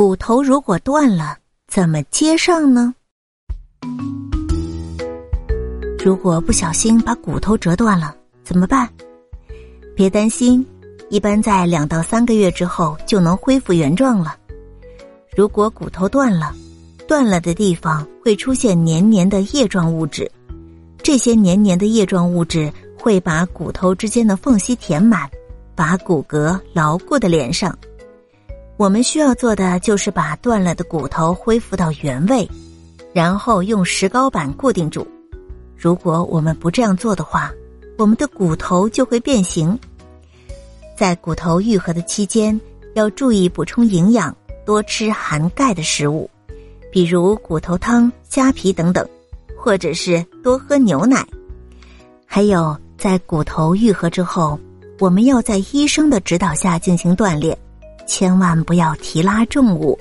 骨头如果断了，怎么接上呢？如果不小心把骨头折断了，怎么办？别担心，一般在两到三个月之后就能恢复原状了。如果骨头断了，断了的地方会出现黏黏的液状物质，这些黏黏的液状物质会把骨头之间的缝隙填满，把骨骼牢固的连上。我们需要做的就是把断了的骨头恢复到原位，然后用石膏板固定住。如果我们不这样做的话，我们的骨头就会变形。在骨头愈合的期间，要注意补充营养，多吃含钙的食物，比如骨头汤、虾皮等等，或者是多喝牛奶。还有，在骨头愈合之后，我们要在医生的指导下进行锻炼。千万不要提拉重物。